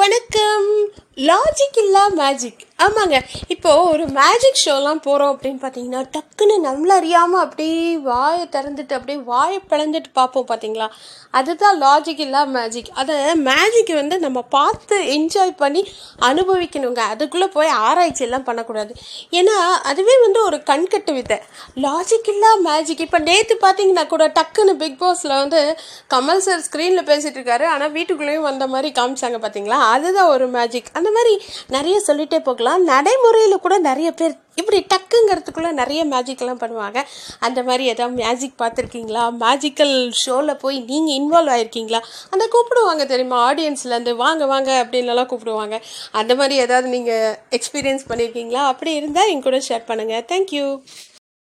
வணக்கம். லாஜிக் இல்லா மேஜிக் ஆமாங்க. இப்போ ஒரு மேஜிக் ஷோலாம் போகிறோம் அப்படின்னு பார்த்தீங்கன்னா டக்குன்னு நம்மள அறியாமல் அப்படியே வாயை திறந்துட்டு அப்படியே வாயை பிளந்துட்டு பார்ப்போம் பார்த்தீங்களா அதுதான் லாஜிக் இல்லா மேஜிக் அதை மேஜிக் வந்து நம்ம பார்த்து என்ஜாய் பண்ணி அனுபவிக்கணுங்க. அதுக்குள்ளே போய் ஆராய்ச்சி எல்லாம் பண்ணக்கூடாது. ஏன்னா அதுவே வந்து ஒரு கண்கட்டு வித்தை. லாஜிக் இல்லா மேஜிக் இப்போ நேற்று பார்த்தீங்கன்னா கூட டக்குன்னு பிக் பாஸில் வந்து கமல் சார் ஸ்க்ரீனில் பேசிகிட்டு இருக்காரு. ஆனால் வீட்டுக்குள்ளேயும் வந்த மாதிரி காமிச்சாங்க பார்த்தீங்களா அதுதான் ஒரு மேஜிக் அந்த மாதிரி நிறைய சொல்லிகிட்டே போகலாம். நடைமுறையில் கூட நிறைய பேர் இப்படி டக்குங்கிறதுக்குள்ளே நிறைய மேஜிக்லாம் பண்ணுவாங்க. அந்த மாதிரி ஏதாவது மேஜிக் பார்த்துருக்கீங்களா? மேஜிக்கல் ஷோவில் போய் நீங்கள் இன்வால்வ் ஆகிருக்கீங்களா அந்த கூப்பிடுவாங்க தெரியுமா? ஆடியன்ஸ்லேருந்து வாங்க வாங்க அப்படின்லாம் கூப்பிடுவாங்க. அந்த மாதிரி ஏதாவது நீங்கள் எக்ஸ்பீரியன்ஸ் பண்ணியிருக்கீங்களா அப்படி இருந்தால் என் கூட ஷேர் பண்ணுங்கள் தேங்க்யூ